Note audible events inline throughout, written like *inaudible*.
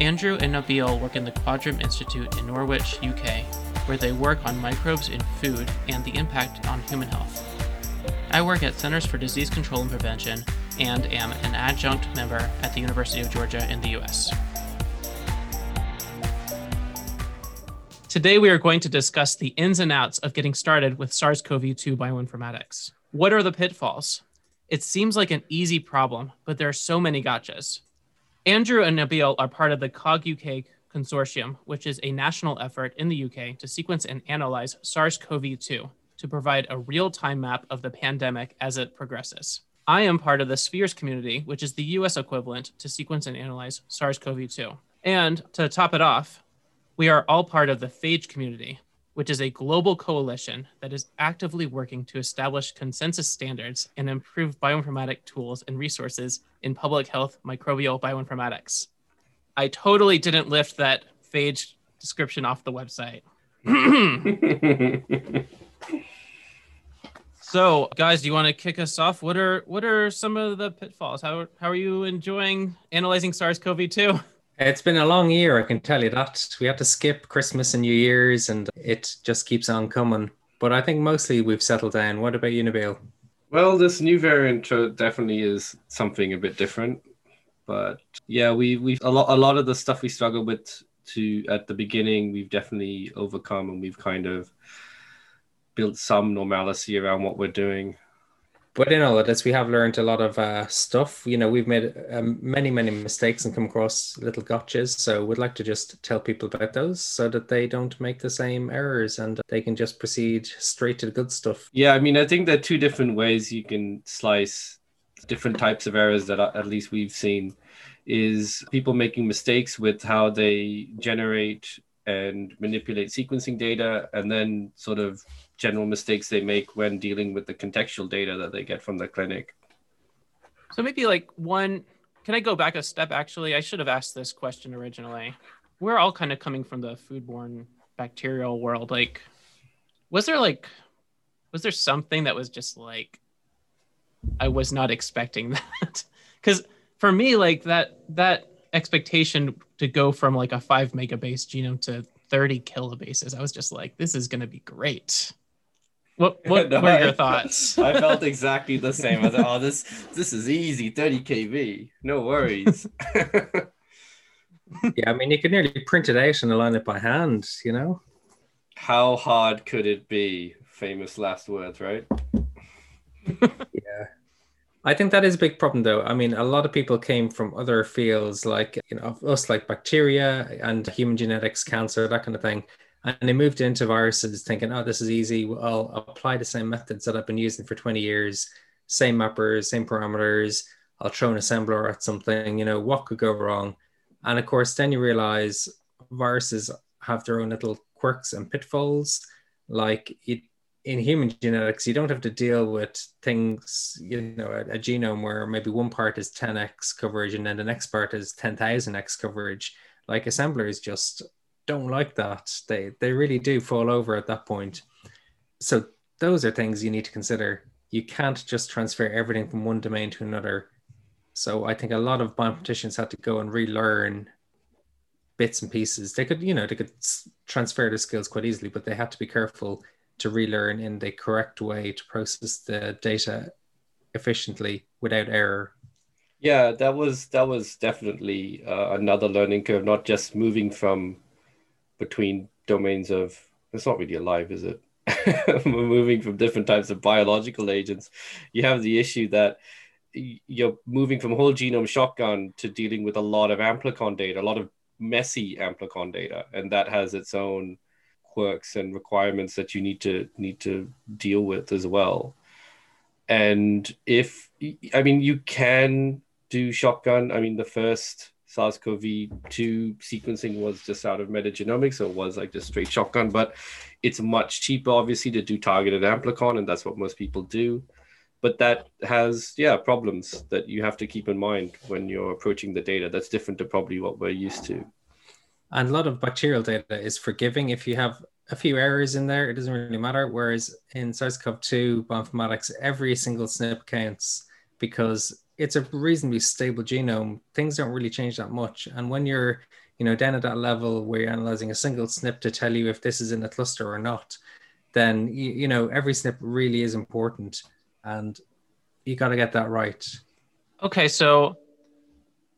Andrew and Nabil work in the Quadram Institute in Norwich, UK, where they work on microbes in food and the impact on human health. I work at Centers for Disease Control and Prevention and am an adjunct member at the University of Georgia in the US. Today, we are going to discuss the ins and outs of getting started with SARS CoV 2 bioinformatics. What are the pitfalls? It seems like an easy problem, but there are so many gotchas. Andrew and Nabil are part of the COG UK consortium, which is a national effort in the UK to sequence and analyze SARS CoV 2 to provide a real time map of the pandemic as it progresses. I am part of the Spheres community, which is the US equivalent to sequence and analyze SARS CoV 2. And to top it off, we are all part of the PHA4GE community, which is a global coalition that is actively working to establish consensus standards and improve bioinformatic tools and resources in public health microbial bioinformatics. I totally didn't lift that PHA4GE description off the website. *laughs* So, guys, do you want to kick us off? What are what are some of the pitfalls? How how are you enjoying analyzing SARS-CoV-2? It's been a long year, I can tell you that. We had to skip Christmas and New Year's, and it just keeps on coming. But I think mostly we've settled down. What about you, Nabil? Well, this new variant definitely is something a bit different. But yeah, we we a lot a lot of the stuff we struggled with to at the beginning, we've definitely overcome, and we've kind of built some normalcy around what we're doing. But in all of this, we have learned a lot of uh, stuff. You know, we've made um, many, many mistakes and come across little gotchas. So we'd like to just tell people about those so that they don't make the same errors and they can just proceed straight to the good stuff. Yeah, I mean, I think there are two different ways you can slice different types of errors that at least we've seen is people making mistakes with how they generate and manipulate sequencing data and then sort of general mistakes they make when dealing with the contextual data that they get from the clinic. So maybe like one, can I go back a step? Actually, I should have asked this question originally. We're all kind of coming from the foodborne bacterial world. Like, was there like, was there something that was just like, I was not expecting *laughs* that? Because for me, like that, that expectation to go from like a five megabase genome to 30 kilobases, I was just like, this is going to be great. What *laughs* what no, were your thoughts? *laughs* I felt exactly the same. I was like, oh, this this is easy, 30 kb, no worries. *laughs* yeah, I mean, you could nearly print it out and align it by hand, you know. How hard could it be? Famous last words, right? yeah. I think that is a big problem, though. I mean, a lot of people came from other fields, like you know, us, like bacteria and human genetics, cancer, that kind of thing and they moved into viruses thinking, oh, this is easy. I'll apply the same methods that I've been using for 20 years, same mappers, same parameters. I'll throw an assembler at something, you know, what could go wrong? And of course, then you realize viruses have their own little quirks and pitfalls. Like it, in human genetics, you don't have to deal with things, you know, a, a genome where maybe one part is 10x coverage and then the next part is 10,000x coverage. Like assemblers just don't like that. They they really do fall over at that point. So those are things you need to consider. You can't just transfer everything from one domain to another. So I think a lot of bioinformaticians had to go and relearn bits and pieces. They could, you know, they could transfer their skills quite easily, but they had to be careful to relearn in the correct way to process the data efficiently without error. Yeah, that was that was definitely uh, another learning curve. Not just moving from between domains of it's not really alive, is it? *laughs* We're moving from different types of biological agents. You have the issue that you're moving from whole genome shotgun to dealing with a lot of amplicon data, a lot of messy amplicon data, and that has its own quirks and requirements that you need to need to deal with as well. And if I mean you can do shotgun, I mean the first SARS-CoV-2 sequencing was just out of metagenomics, so it was like just straight shotgun. But it's much cheaper, obviously, to do targeted amplicon, and that's what most people do. But that has, yeah, problems that you have to keep in mind when you're approaching the data. That's different to probably what we're used to. And a lot of bacterial data is forgiving. If you have a few errors in there, it doesn't really matter. Whereas in SARS-CoV-2 bioinformatics, every single SNP counts because it's a reasonably stable genome. Things don't really change that much. And when you're, you know, down at that level where you're analyzing a single SNP to tell you if this is in a cluster or not, then you, you know every SNP really is important, and you got to get that right. Okay, so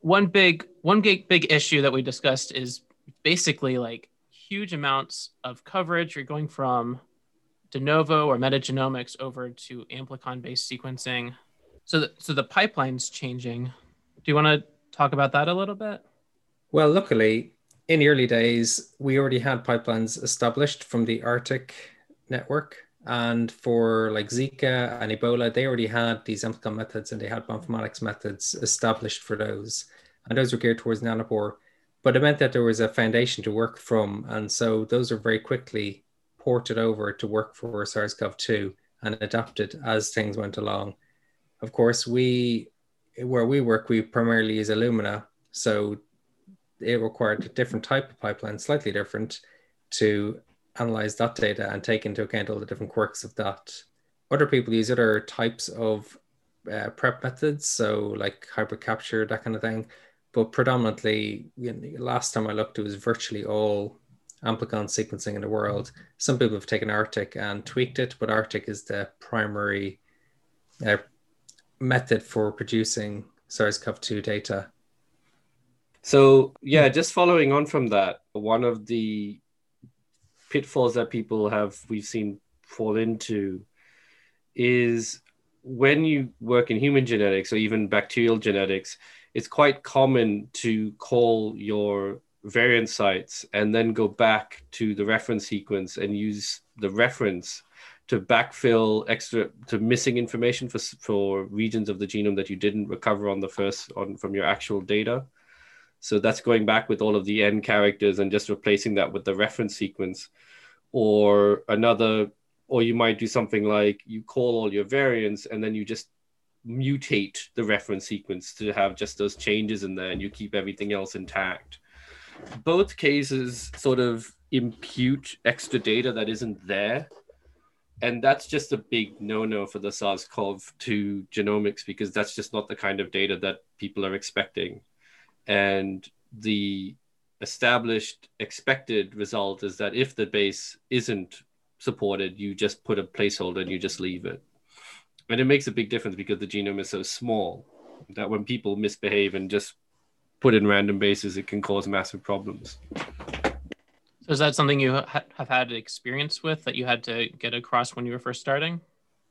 one big one big big issue that we discussed is basically like huge amounts of coverage. You're going from de novo or metagenomics over to amplicon based sequencing so, the, so the pipeline's changing. Do you want to talk about that a little bit? Well, luckily, in the early days, we already had pipelines established from the ARTIC network. And for like Zika and Ebola, they already had these amplicon methods and they had bioinformatics methods established for those. And those were geared towards nanopore. But it meant that there was a foundation to work from. And so those are very quickly ported over to work for SARS CoV 2 and adapted as things went along of course, we where we work, we primarily use Illumina, so it required a different type of pipeline, slightly different, to analyze that data and take into account all the different quirks of that. Other people use other types of uh, prep methods, so like hybrid capture, that kind of thing. But predominantly, you know, last time I looked, it was virtually all amplicon sequencing in the world. Some people have taken ARTIC and tweaked it, but ARTIC is the primary uh, method for producing SARS-CoV-2 data. So yeah, just following on from that, one of the pitfalls that people have we've seen fall into is when you work in human genetics or even bacterial genetics, it's quite common to call your variant sites and then go back to the reference sequence and use the reference to backfill extra to missing information for for regions of the genome that you didn't recover on the first on from your actual data. So that's going back with all of the N characters and just replacing that with the reference sequence, or another, or you might do something like you call all your variants and then you just mutate the reference sequence to have just those changes in there and you keep everything else intact. Both cases sort of impute extra data that isn't there and that's just a big no-no for the SARS-CoV-2 genomics because that's just not the kind of data that people are expecting. And the established expected result is that if the base isn't supported, you just put a placeholder and you just leave it. And it makes a big difference because the genome is so small that when people misbehave and just put in random bases, it can cause massive problems. So is that something you ha- have had experience with that you had to get across when you were first starting?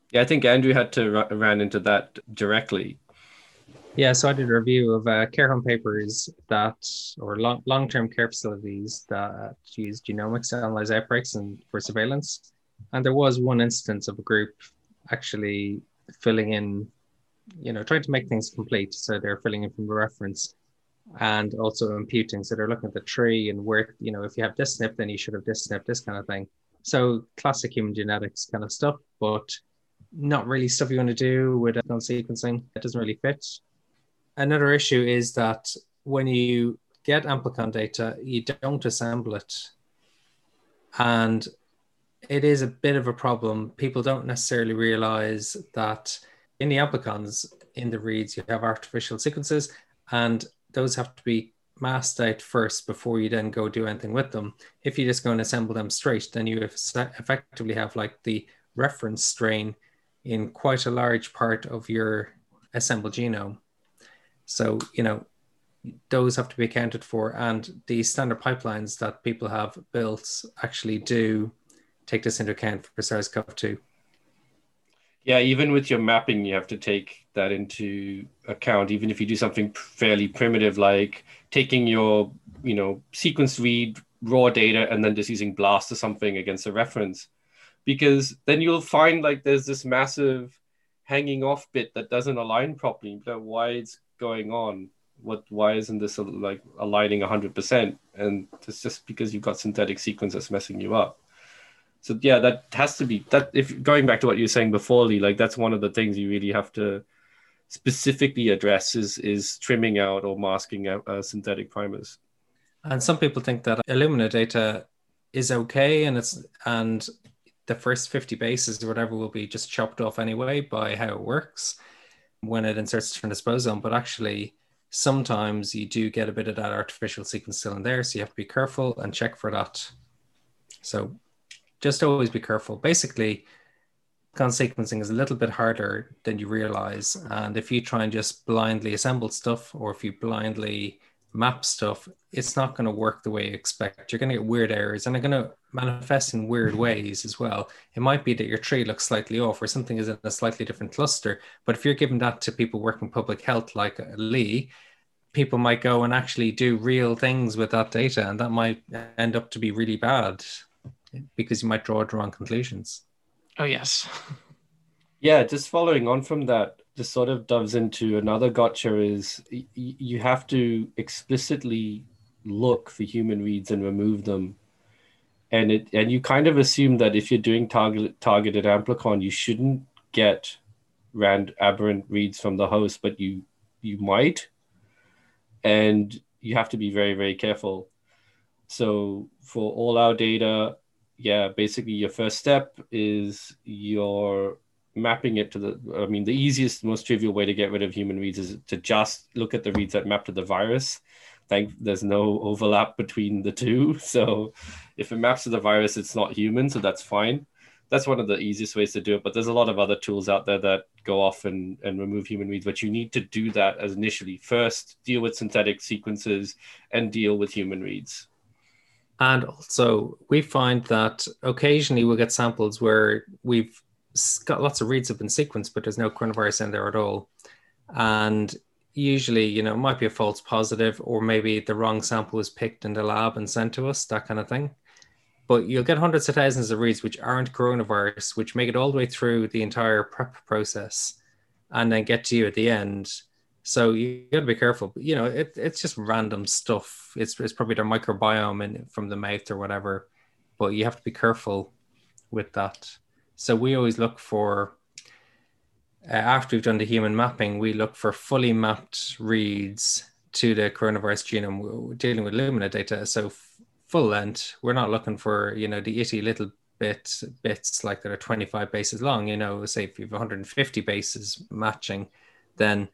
Yeah, I think Andrew had to r- ran into that directly. Yeah, so I did a review of uh, care home papers that, or long long term care facilities that use genomics to analyze outbreaks and for surveillance. And there was one instance of a group actually filling in, you know, trying to make things complete. So they're filling in from a reference and also imputing. So they're looking at the tree and where, you know, if you have this SNP, then you should have this SNP, this kind of thing. So classic human genetics kind of stuff, but not really stuff you want to do with non sequencing. It doesn't really fit. Another issue is that when you get amplicon data, you don't assemble it. And it is a bit of a problem. People don't necessarily realize that in the amplicons, in the reads, you have artificial sequences, and those have to be masked out first before you then go do anything with them. If you just go and assemble them straight, then you effectively have like the reference strain in quite a large part of your assembled genome. So, you know, those have to be accounted for. And the standard pipelines that people have built actually do take this into account for SARS CoV 2. Yeah, even with your mapping, you have to take that into account. Even if you do something fairly primitive, like taking your, you know, sequence read raw data and then just using BLAST or something against a reference, because then you'll find like there's this massive hanging off bit that doesn't align properly. But why it's going on, what why isn't this like aligning 100% and it's just because you've got synthetic sequence that's messing you up so yeah that has to be that if going back to what you were saying before lee like that's one of the things you really have to specifically address is is trimming out or masking out uh, synthetic primers. And some people think that illumina data is okay and it's and the first 50 bases or whatever will be just chopped off anyway by how it works when it inserts transposon but actually sometimes you do get a bit of that artificial sequence still in there so you have to be careful and check for that. So just always be careful basically con sequencing is a little bit harder than you realize and if you try and just blindly assemble stuff or if you blindly map stuff, it's not going to work the way you expect. You're going to get weird errors and they're going to manifest in weird ways as well. It might be that your tree looks slightly off or something is in a slightly different cluster. But if you're giving that to people working public health like Lee, people might go and actually do real things with that data and that might end up to be really bad because you might draw the wrong conclusions. Oh, yes. Yeah, just following on from that, this sort of doves into another gotcha is y- you have to explicitly look for human reads and remove them and it and you kind of assume that if you're doing target targeted amplicon you shouldn't get rand aberrant reads from the host but you you might and you have to be very very careful so for all our data yeah basically your first step is your mapping it to the i mean the easiest most trivial way to get rid of human reads is to just look at the reads that map to the virus. Thank there's no overlap between the two. *laughs* So if it maps to the virus it's not human so that's fine. That's one of the easiest ways to do it but there's a lot of other tools out there that go off and, and remove human reads but you need to do that as initially. First deal with synthetic sequences and deal with human reads and also we find that occasionally we'll get samples where we've got lots of reads have been sequenced, but there's no coronavirus in there at all. And usually, you know, it might be a false positive, or maybe the wrong sample was picked in the lab and sent to us, that kind of thing. But you'll get hundreds of thousands of reads which aren't coronavirus, which make it all the way through the entire prep process and then get to you at the end. So you got to be careful. You know, it, it's just random stuff. It's, it's probably their microbiome in, from the mouth or whatever. But you have to be careful with that. So we always look for, uh, after we've done the human mapping, we look for fully mapped reads to the coronavirus genome. We're dealing with Illumina data, so f- full length. We're not looking for you know the itty little bit bits like that are 25 bases long. You know, say if you have 150 bases matching, then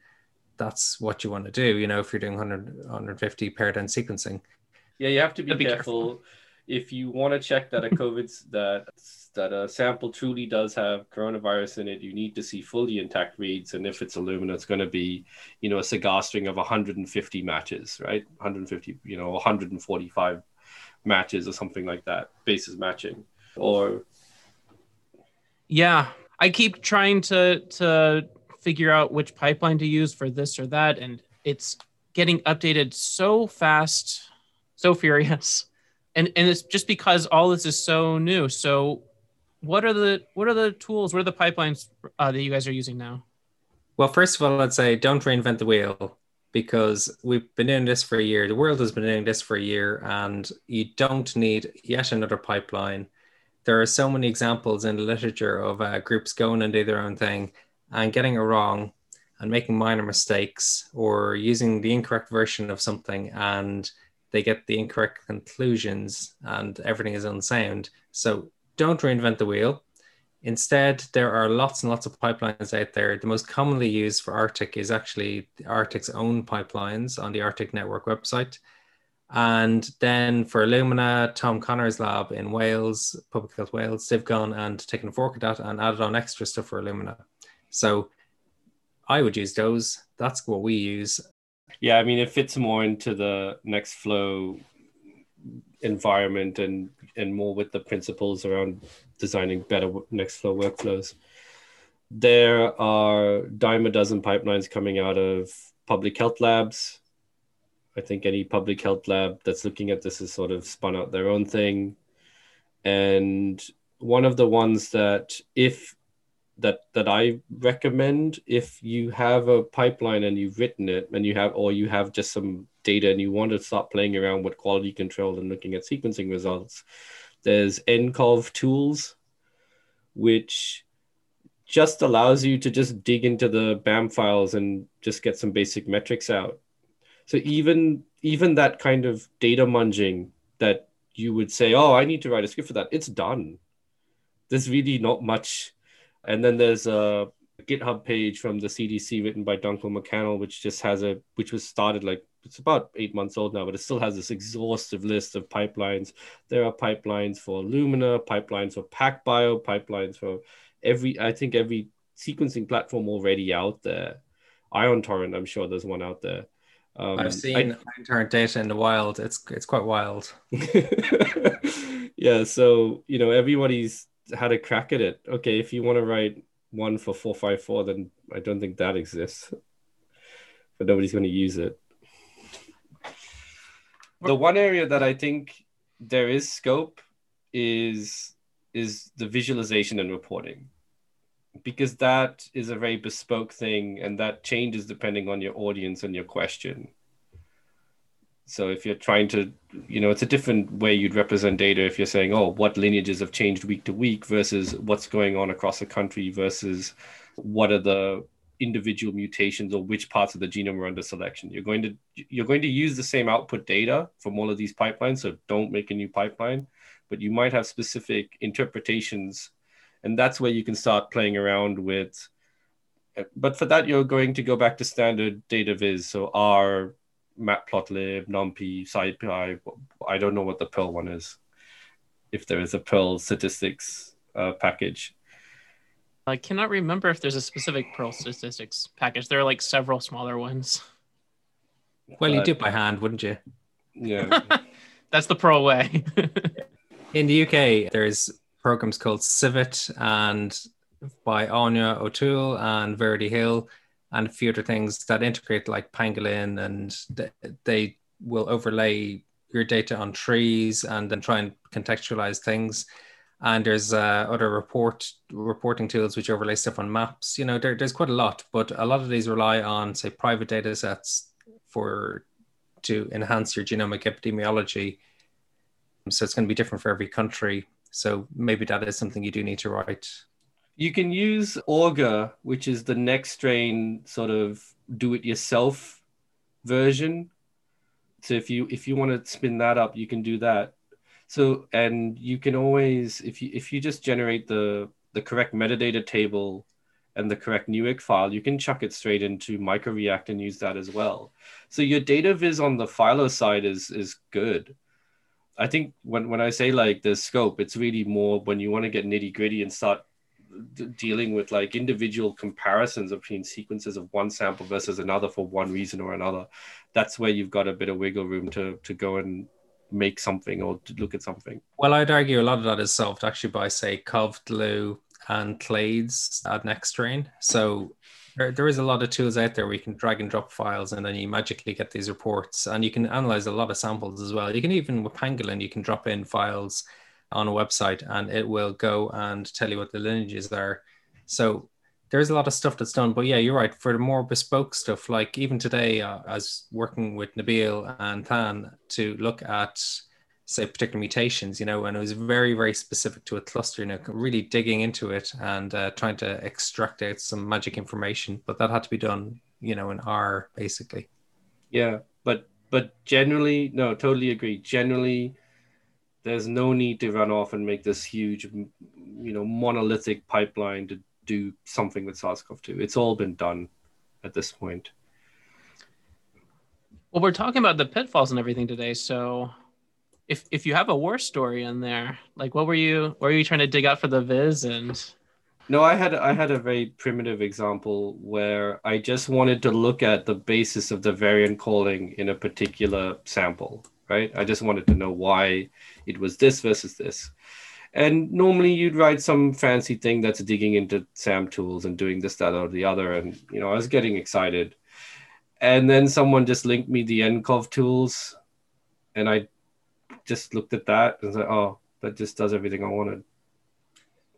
that's what you want to do. You know, if you're doing 100 150 paired end sequencing. Yeah, you have to be, be careful. careful. If you want to check that a COVID's that that a sample truly does have coronavirus in it, you need to see fully intact reads. And if it's Illumina, it's going to be, you know, a cigar string of 150 matches, right? 150, you know, 145 matches or something like that, bases matching. Or yeah, I keep trying to to figure out which pipeline to use for this or that, and it's getting updated so fast, so furious. *laughs* And and it's just because all this is so new. So what are the what are the tools? What are the pipelines uh, that you guys are using now? Well, first of all, I'd say don't reinvent the wheel because we've been doing this for a year. The world has been doing this for a year, and you don't need yet another pipeline. There are so many examples in the literature of uh, groups going and do their own thing and getting it wrong and making minor mistakes or using the incorrect version of something and they get the incorrect conclusions and everything is unsound. So don't reinvent the wheel. Instead, there are lots and lots of pipelines out there. The most commonly used for ARTIC is actually ARTIC's own pipelines on the ARTIC Network website. And then for Illumina, Tom Connor's lab in Wales, Public Health Wales, they've gone and taken a fork of that and added on extra stuff for Illumina. So I would use those. That's what we use. Yeah, I mean, it fits more into the Nextflow environment and and more with the principles around designing better Nextflow workflows. There are dime a dozen pipelines coming out of public health labs. I think any public health lab that's looking at this has sort of spun out their own thing. And one of the ones that, if that that I recommend if you have a pipeline and you've written it and you have or you have just some data and you want to start playing around with quality control and looking at sequencing results, there's ncov tools, which just allows you to just dig into the BAM files and just get some basic metrics out. So even even that kind of data munging that you would say, oh, I need to write a script for that, it's done. There's really not much and then there's a GitHub page from the CDC written by Duncan MacCannell, which just has a which was started like it's about eight months old now, but it still has this exhaustive list of pipelines. There are pipelines for Illumina, pipelines for PacBio, pipelines for every I think every sequencing platform already out there. Ion Torrent, I'm sure there's one out there. Um, I've seen Ion Torrent data in the wild. It's it's quite wild. *laughs* yeah, so you know everybody's had a crack at it. Okay, if you want to write one for 454, then I don't think that exists. But nobody's going to use it. The one area that I think there is scope is is the visualization and reporting because that is a very bespoke thing and that changes depending on your audience and your question so if you're trying to, you know, it's a different way you'd represent data if you're saying, oh, what lineages have changed week to week versus what's going on across the country versus what are the individual mutations or which parts of the genome are under selection. You're going to you're going to use the same output data from all of these pipelines. So don't make a new pipeline, but you might have specific interpretations, and that's where you can start playing around with. But for that, you're going to go back to standard data viz. So R matplotlib, numpy, scipy. I don't know what the Perl one is. If there is a Perl statistics uh, package. I cannot remember if there's a specific Perl statistics package. There are like several smaller ones. Well, you do it by hand, wouldn't you? Yeah. *laughs* That's the Perl way. *laughs* In the UK, there's programs called Civet and by Áine O'Toole and Verity Hill and a few other things that integrate like pangolin and they will overlay your data on trees and then try and contextualize things. And there's uh, other report reporting tools which overlay stuff on maps. You know there, there's quite a lot but a lot of these rely on say private data sets for to enhance your genomic epidemiology. So it's going to be different for every country. So maybe that is something you do need to write you can use Augur, which is the Nextstrain sort of do-it-yourself version. So if you if you want to spin that up, you can do that. So and you can always if you if you just generate the the correct metadata table and the correct Newick file, you can chuck it straight into MicroReact and use that as well. So your data viz on the phylo side is is good. I think when, when I say like the scope, it's really more when you want to get nitty gritty and start d- dealing with like individual comparisons between sequences of one sample versus another for one reason or another that's where you've got a bit of wiggle room to to go and make something or to look at something. Well i'd argue a lot of that is solved actually by say CoV-GLUE and clades at nextstrain so there, there is a lot of tools out there where you can drag and drop files and then you magically get these reports and you can analyze a lot of samples as well. You can even with pangolin you can drop in files on a website and it will go and tell you what the lineages are. So there's a lot of stuff that's done. But yeah, you're right. For the more bespoke stuff, like even today, uh, was working with Nabil and Than to look at, say, particular mutations, you know, and it was very, very specific to a cluster, you know, really digging into it and uh, trying to extract out some magic information. But that had to be done, you know, in R basically. Yeah, but but generally, no, totally agree. Generally, there's no need to run off and make this huge, you know, monolithic pipeline to do something with SARS-CoV-2. It's all been done at this point. Well, we're talking about the pitfalls and everything today. So, if if you have a war story in there, like what were you what were you trying to dig out for the viz and? No, I had I had a very primitive example where I just wanted to look at the basis of the variant calling in a particular sample right? I just wanted to know why it was this versus this. And normally you'd write some fancy thing that's digging into SAMtools and doing this, that, or the other. And, you know, I was getting excited. And then someone just linked me the NCOV tools. And I just looked at that and said, oh, that just does everything I wanted.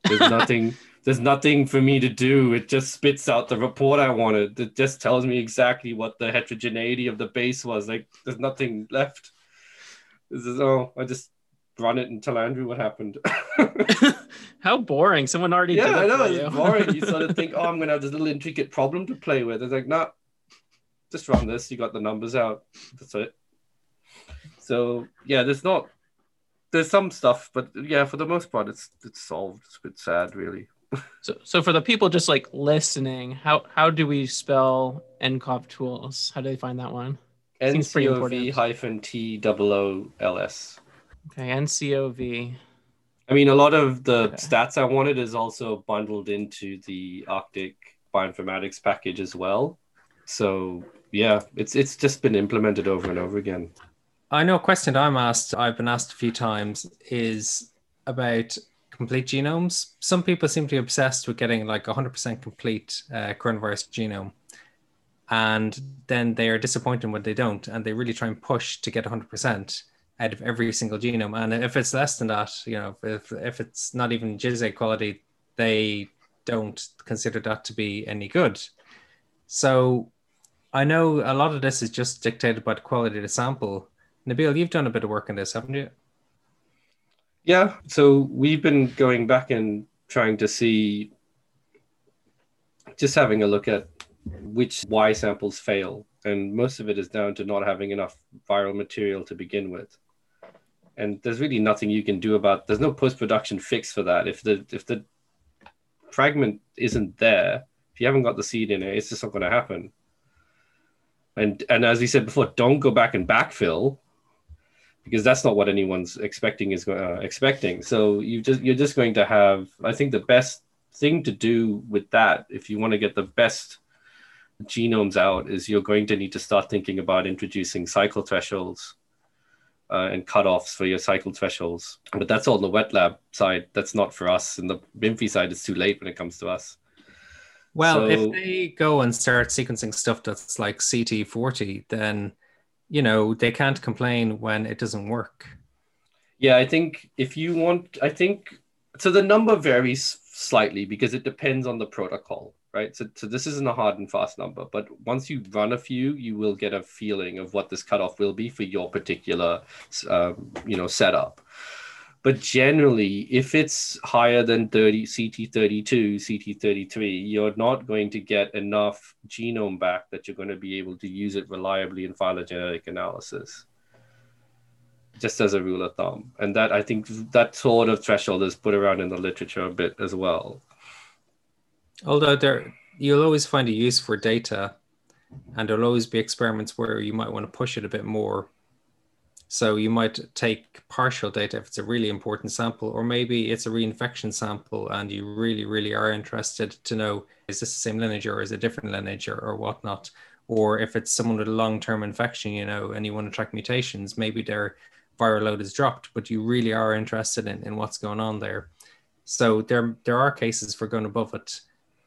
There's *laughs* nothing, there's nothing for me to do. It just spits out the report I wanted. It just tells me exactly what the heterogeneity of the base was. Like there's nothing left. This is oh, I just run it and tell Andrew what happened. *laughs* *laughs* How boring! Someone already yeah, I know it's you. boring. You sort of think, *laughs* oh, I'm gonna have this little intricate problem to play with. It's like, nah, just run this. You got the numbers out. That's it. So yeah, there's not. There's some stuff, but yeah, for the most part, it's it's solved. It's a bit sad, really. So, so for the people just like listening, how how do we spell NCOV tools? How do they find that one? Seems pretty NCOV important. hyphen T double O L S. Okay, NCOV. I mean, a lot of the Okay. stats I wanted is also bundled into the ARTIC bioinformatics package as well. So yeah, it's it's just been implemented over and over again. I know a question I'm asked, I've been asked a few times, is about complete genomes. Some people seem to be obsessed with getting like 100% complete uh, coronavirus genome. And then they are disappointed when they don't. And they really try and push to get 100% out of every single genome. And if it's less than that, you know, if, if it's not even GISAID quality, they don't consider that to be any good. So I know a lot of this is just dictated by the quality of the sample. Nabil, you've done a bit of work on this, haven't you? Yeah, so we've been going back and trying to see, just having a look at which Y samples fail. And most of it is down to not having enough viral material to begin with. And there's really nothing you can do about there's no post-production fix for that. If the if the fragment isn't there, if you haven't got the seed in it, it's just not going to happen. And and as we said before, don't go back and backfill because that's not what anyone's expecting is uh, expecting. So you just you're just going to have. I think the best thing to do with that, if you want to get the best genomes out, is you're going to need to start thinking about introducing cycle thresholds uh, and cutoffs for your cycle thresholds. But that's all the wet lab side. That's not for us. And the binfie side, is too late when it comes to us. Well, So- if they go and start sequencing stuff that's like CT40, then you know they can't complain when it doesn't work. Yeah, I think if you want, I think so. The number varies slightly because it depends on the protocol, right? So, so this isn't a hard and fast number, but once you run a few, you will get a feeling of what this cutoff will be for your particular, um, you know, setup. But generally, if it's higher than 30 CT32, CT33, you're not going to get enough genome back that you're going to be able to use it reliably in phylogenetic analysis just as a rule of thumb. And that I think that sort of threshold is put around in the literature a bit as well. Although there, you'll always find a use for data, and there'll always be experiments where you might want to push it a bit more. So you might take partial data if it's a really important sample, or maybe it's a reinfection sample, and you really, really are interested to know is this the same lineage or is it a different lineage or, or whatnot. Or if it's someone with a long-term infection, you know, and you want to track mutations, maybe their viral load is dropped, but you really are interested in, in what's going on there. So there there are cases for going above it,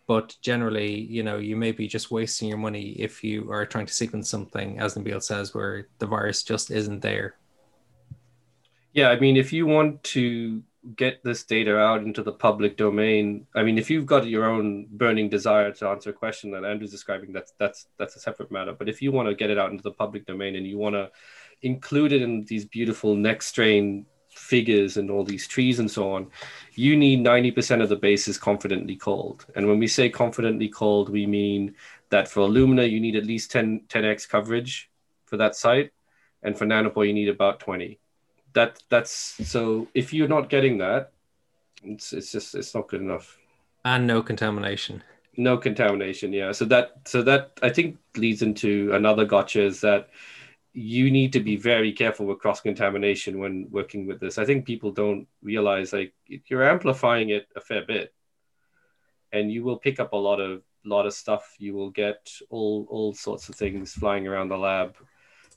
but generally, you know, you may be just wasting your money if you are trying to sequence something, as Nabil says, where the virus just isn't there. Yeah, I mean, if you want to get this data out into the public domain, I mean, if you've got your own burning desire to answer a question that Andrew's describing, that's that's that's a separate matter. But if you want to get it out into the public domain and you want to include it in these beautiful Nextstrain figures and all these trees and so on, you need 90% of the bases confidently called. And when we say confidently called, we mean that for Illumina, you need at least 10, 10x coverage for that site. And for Nanopore, you need about 20. That that's so if you're not getting that, it's, it's just it's not good enough. And no contamination. No contamination, yeah. So that so that I think leads into another gotcha is that you need to be very careful with cross contamination when working with this. I think people don't realize like you're amplifying it a fair bit, and you will pick up a lot of lot of stuff. You will get all all sorts of things flying around the lab.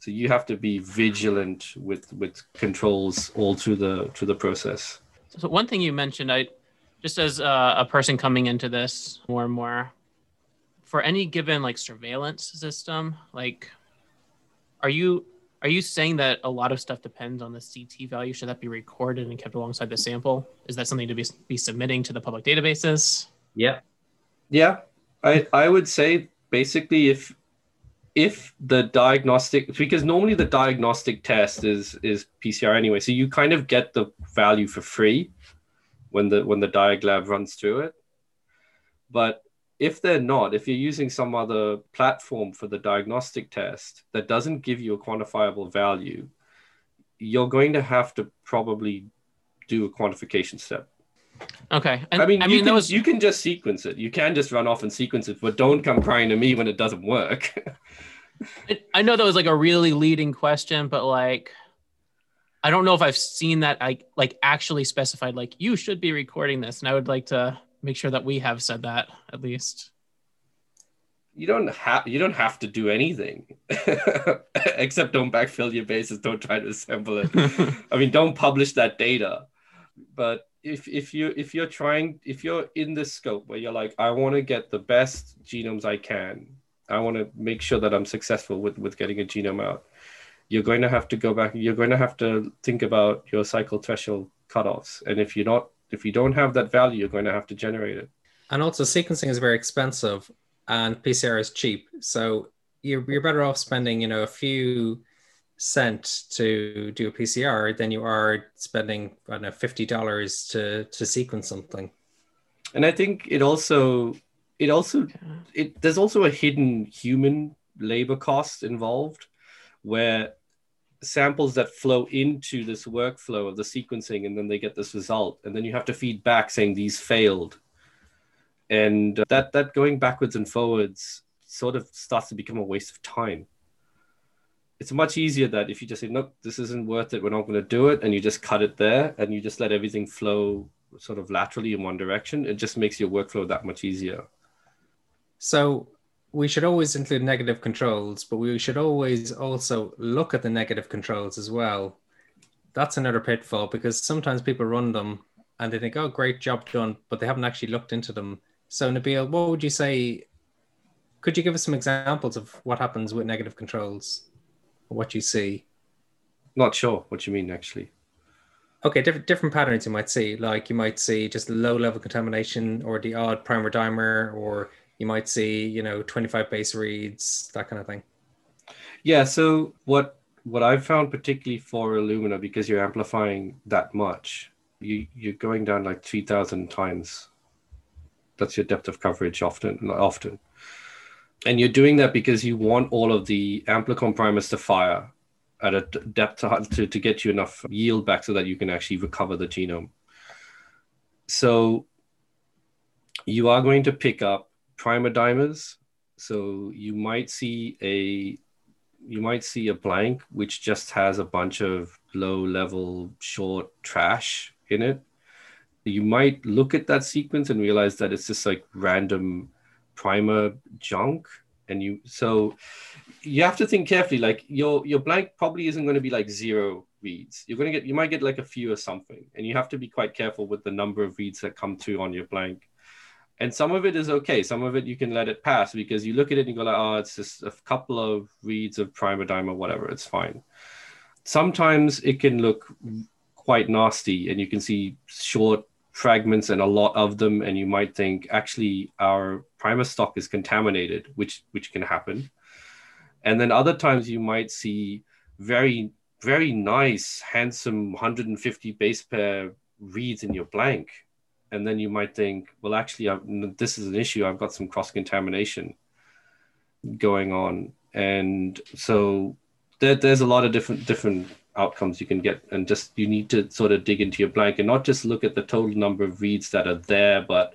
So you have to be vigilant with with controls all through the through the process. So one thing you mentioned, I just as uh, a person coming into this more and more, for any given like surveillance system, like, are you are you saying that a lot of stuff depends on the CT value? Should that be recorded and kept alongside the sample? Is that something to be be submitting to the public databases? Yeah. Yeah. I, I would say basically if if the diagnostic because normally the diagnostic test is is PCR anyway, so you kind of get the value for free when the when the diag lab runs through it. But if they're not, if you're using some other platform for the diagnostic test that doesn't give you a quantifiable value, you're going to have to probably do a quantification step. Okay. And, I mean, I you, mean can, was... you can just sequence it. You can just run off and sequence it, but don't come crying to me when it doesn't work. *laughs* I know that was like a really leading question, but like, I don't know if I've seen that I like actually specified like you should be recording this, and I would like to make sure that we have said that at least. You don't have you don't have to do anything *laughs* except don't backfill your bases. Don't try to assemble it. *laughs* I mean, don't publish that data. But if if you if you're trying if you're in this scope where you're like, I want to get the best genomes I can. I want to make sure that I'm successful with with getting a genome out. You're going to have to go back. You're going to have to think about your cycle threshold cutoffs. And if you're not if you don't have that value, you're going to have to generate it. And also, sequencing is very expensive, and PCR is cheap. So you're, you're better off spending, you know, a few cent to do a PCR than you are spending, I don't know, fifty dollars to to sequence something. And I think it also it also it there's also a hidden human labor cost involved where samples that flow into this workflow of the sequencing and then they get this result. And then you have to feed back saying these failed. And uh, that that going backwards and forwards sort of starts to become a waste of time. It's much easier that if you just say no this isn't worth it. We're not going to do it and you just cut it there and you just let everything flow sort of laterally in one direction. It just makes your workflow that much easier. So we should always include negative controls, but we should always also look at the negative controls as well. That's another pitfall because sometimes people run them and they think, oh, great job done, but they haven't actually looked into them. So, Nabil, what would you say? Could you give us some examples of what happens with negative controls? What you see? Not sure what you mean, actually. Okay, different different patterns you might see. Like you might see just low level contamination or the odd primer dimer or you might see you know 25 base reads that kind of thing. Yeah so what what i've found particularly for illumina because you're amplifying that much you you're going down like 3000 times. That's your depth of coverage often often. And you're doing that because you want all of the amplicon primers to fire at a depth to, to get you enough yield back so that you can actually recover the genome. So you are going to pick up primer dimers. So you might see a you might see a blank which just has a bunch of low level short trash in it. You might look at that sequence and realize that it's just like random primer junk. And you so you have to think carefully. Like your your blank probably isn't going to be like zero reads. You're going to get you might get like a few or something, and you have to be quite careful with the number of reads that come through on your blank and some of it is okay. Some of it you can let it pass because you look at it and you go like oh it's just a couple of reads of primer or whatever it's fine. Sometimes it can look quite nasty and you can see short fragments and a lot of them and you might think actually our primer stock is contaminated which which can happen. And then other times you might see very very nice handsome 150 base pair reads in your blank and then you might think, well, actually, I'm, this is an issue. I've got some cross contamination going on, and so there, there's a lot of different different outcomes you can get, and just you need to sort of dig into your blank and not just look at the total number of reads that are there, but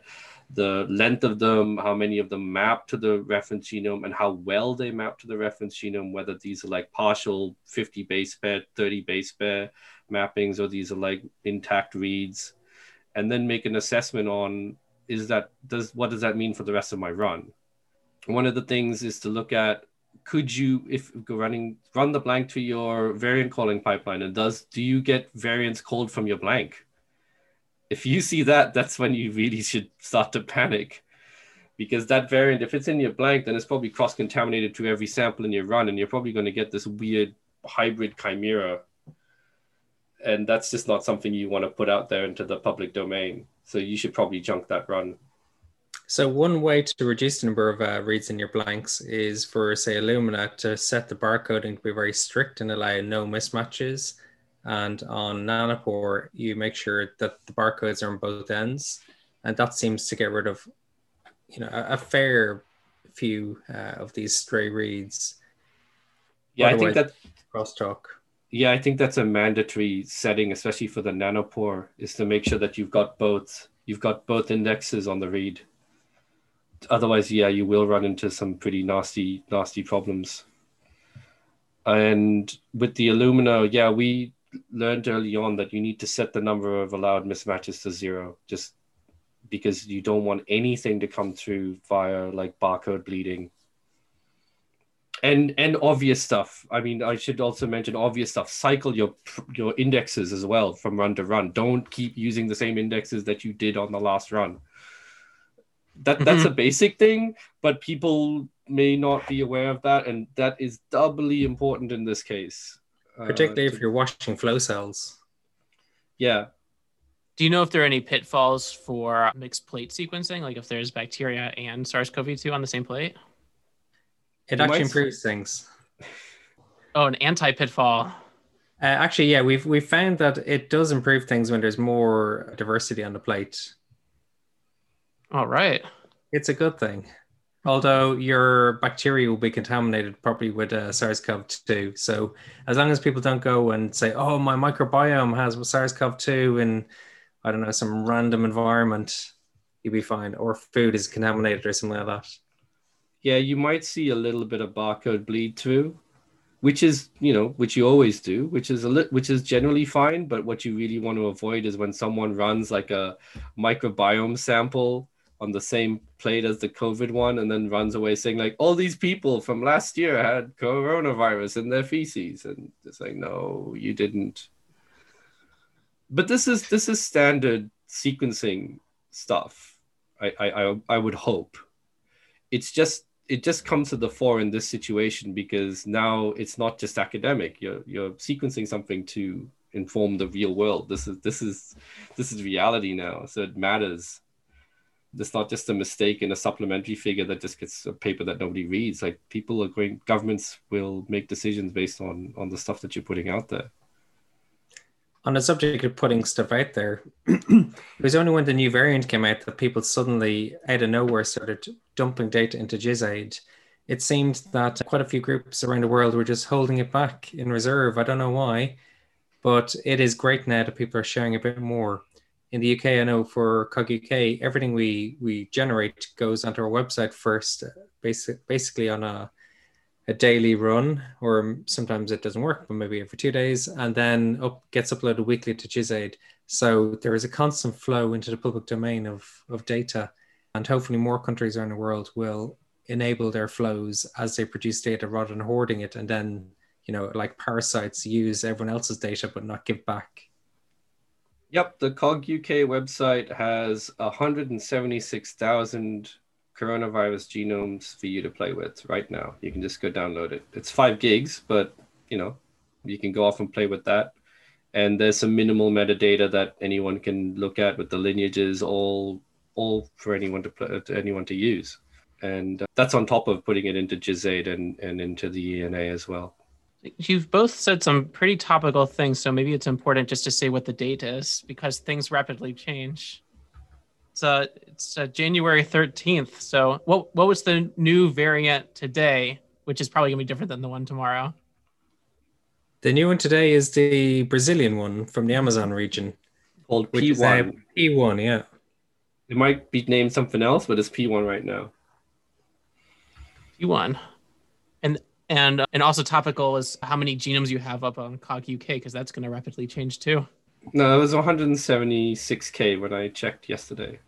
the length of them, how many of them map to the reference genome, and how well they map to the reference genome, whether these are like partial 50 base pair, 30 base pair mappings, or these are like intact reads and then make an assessment on is that does what does that mean for the rest of my run? One of the things is to look at could you if running run the blank to your variant calling pipeline and does do you get variants called from your blank? If you see that that's when you really should start to panic because that variant if it's in your blank then it's probably cross contaminated to every sample in your run and you're probably going to get this weird hybrid chimera and that's just not something you want to put out there into the public domain. So you should probably junk that run. So one way to reduce the number of uh, reads in your blanks is for, say, Illumina to set the barcoding to be very strict and allow no mismatches. And on Nanopore, you make sure that the barcodes are on both ends, and that seems to get rid of, you know, a, a fair few uh, of these stray reads. Yeah, Otherwise, I think that crosstalk. Yeah, I think that's a mandatory setting, especially for the nanopore, is to make sure that you've got both you've got both indexes on the read. Otherwise, yeah, you will run into some pretty nasty, nasty problems. And with the Illumina, yeah, we learned early on that you need to set the number of allowed mismatches to zero, just because you don't want anything to come through via like barcode bleeding and and obvious stuff. I mean i should also mention obvious stuff. Cycle your your indexes as well from run to run. Don't keep using the same indexes that you did on the last run. That that's mm-hmm. a basic thing but people may not be aware of that and that is doubly important in this case particularly uh, if you're washing flow cells. Yeah. Do you know if there are any pitfalls for mixed plate sequencing, like if there's bacteria and SARS-CoV-2 on the same plate? It you actually improves things. Oh, an anti-pitfall. Uh, actually, yeah, we've we've found that it does improve things when there's more diversity on the plate. All right. It's a good thing. Although your bacteria will be contaminated probably with uh, SARS-CoV-2. So as long as people don't go and say, "Oh, my microbiome has SARS-CoV-2," in, I don't know, some random environment, you'll be fine. Or food is contaminated or something like that. Yeah, you might see a little bit of barcode bleed through, which is, you know, which you always do, which is a li- which is generally fine. But what you really want to avoid is when someone runs like a microbiome sample on the same plate as the COVID one and then runs away saying like all these people from last year had coronavirus in their feces and it's like no you didn't but this is this is standard sequencing stuff. I I I would hope. It's just it just comes to the fore in this situation because now it's not just academic. You're you're sequencing something to inform the real world. This is this is this is reality now. So it matters. It's not just a mistake in a supplementary figure that just gets a paper that nobody reads. Like people are going, governments will make decisions based on on the stuff that you're putting out there on the subject of putting stuff out there, *clears throat* it was only when the new variant came out that people suddenly, out of nowhere, started dumping data into GISAID. It seemed that quite a few groups around the world were just holding it back in reserve. I don't know why, but it is great now that people are sharing a bit more. In the UK, I know for COG UK, everything we we generate goes onto our website first, basic, basically on a a daily run, or sometimes it doesn't work, but maybe every two days, and then up gets uploaded weekly to GISAID. So there is a constant flow into the public domain of, of data, and hopefully more countries around the world will enable their flows as they produce data rather than hoarding it and then, you know, like parasites use everyone else's data but not give back. Yep, the COG UK website has 176,000 coronavirus genomes for you to play with right now. You can just go download it. It's five gigs, but you know, you can go off and play with that. And there's some minimal metadata that anyone can look at with the lineages, all all for anyone to play, to anyone to use. And uh, that's on top of putting it into GISAID and, and into the ENA as well. You've both said some pretty topical things, so maybe it's important just to say what the date is because things rapidly change. It's uh, it's uh, January 13th. So what what was the new variant today, which is probably gonna be different than the one tomorrow? The new one today is the Brazilian one from the Amazon region. Called P1. Uh, P1, yeah. It might be named something else, but it's P1 right now. P1. And and uh, and also topical is how many genomes you have up on COG UK because that's going to rapidly change too. No, it was 176k when I checked yesterday.